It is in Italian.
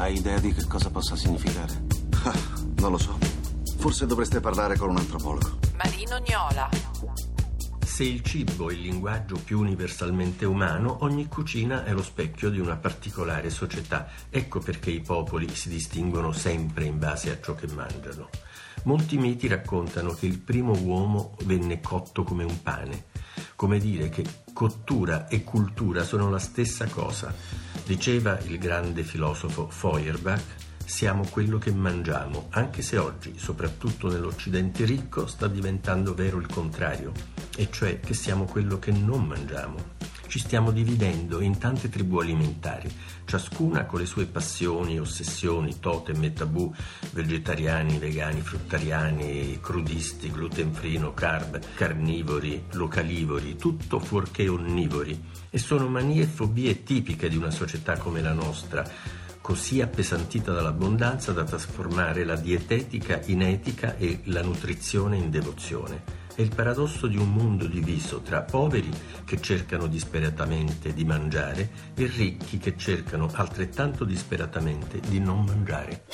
Hai idea di che cosa possa significare? Ah, non lo so. Forse dovreste parlare con un antropologo. Marino Gnola. Se il cibo è il linguaggio più universalmente umano, ogni cucina è lo specchio di una particolare società. Ecco perché i popoli si distinguono sempre in base a ciò che mangiano. Molti miti raccontano che il primo uomo venne cotto come un pane, come dire che cottura e cultura sono la stessa cosa. Diceva il grande filosofo Feuerbach, siamo quello che mangiamo, anche se oggi, soprattutto nell'Occidente ricco, sta diventando vero il contrario, e cioè che siamo quello che non mangiamo. Ci stiamo dividendo in tante tribù alimentari, ciascuna con le sue passioni, ossessioni, totem e tabù, vegetariani, vegani, fruttariani, crudisti, gluten free, no carb, carnivori, localivori, tutto fuorché onnivori. E sono manie e fobie tipiche di una società come la nostra, così appesantita dall'abbondanza da trasformare la dietetica in etica e la nutrizione in devozione. È il paradosso di un mondo diviso tra poveri che cercano disperatamente di mangiare e ricchi che cercano altrettanto disperatamente di non mangiare.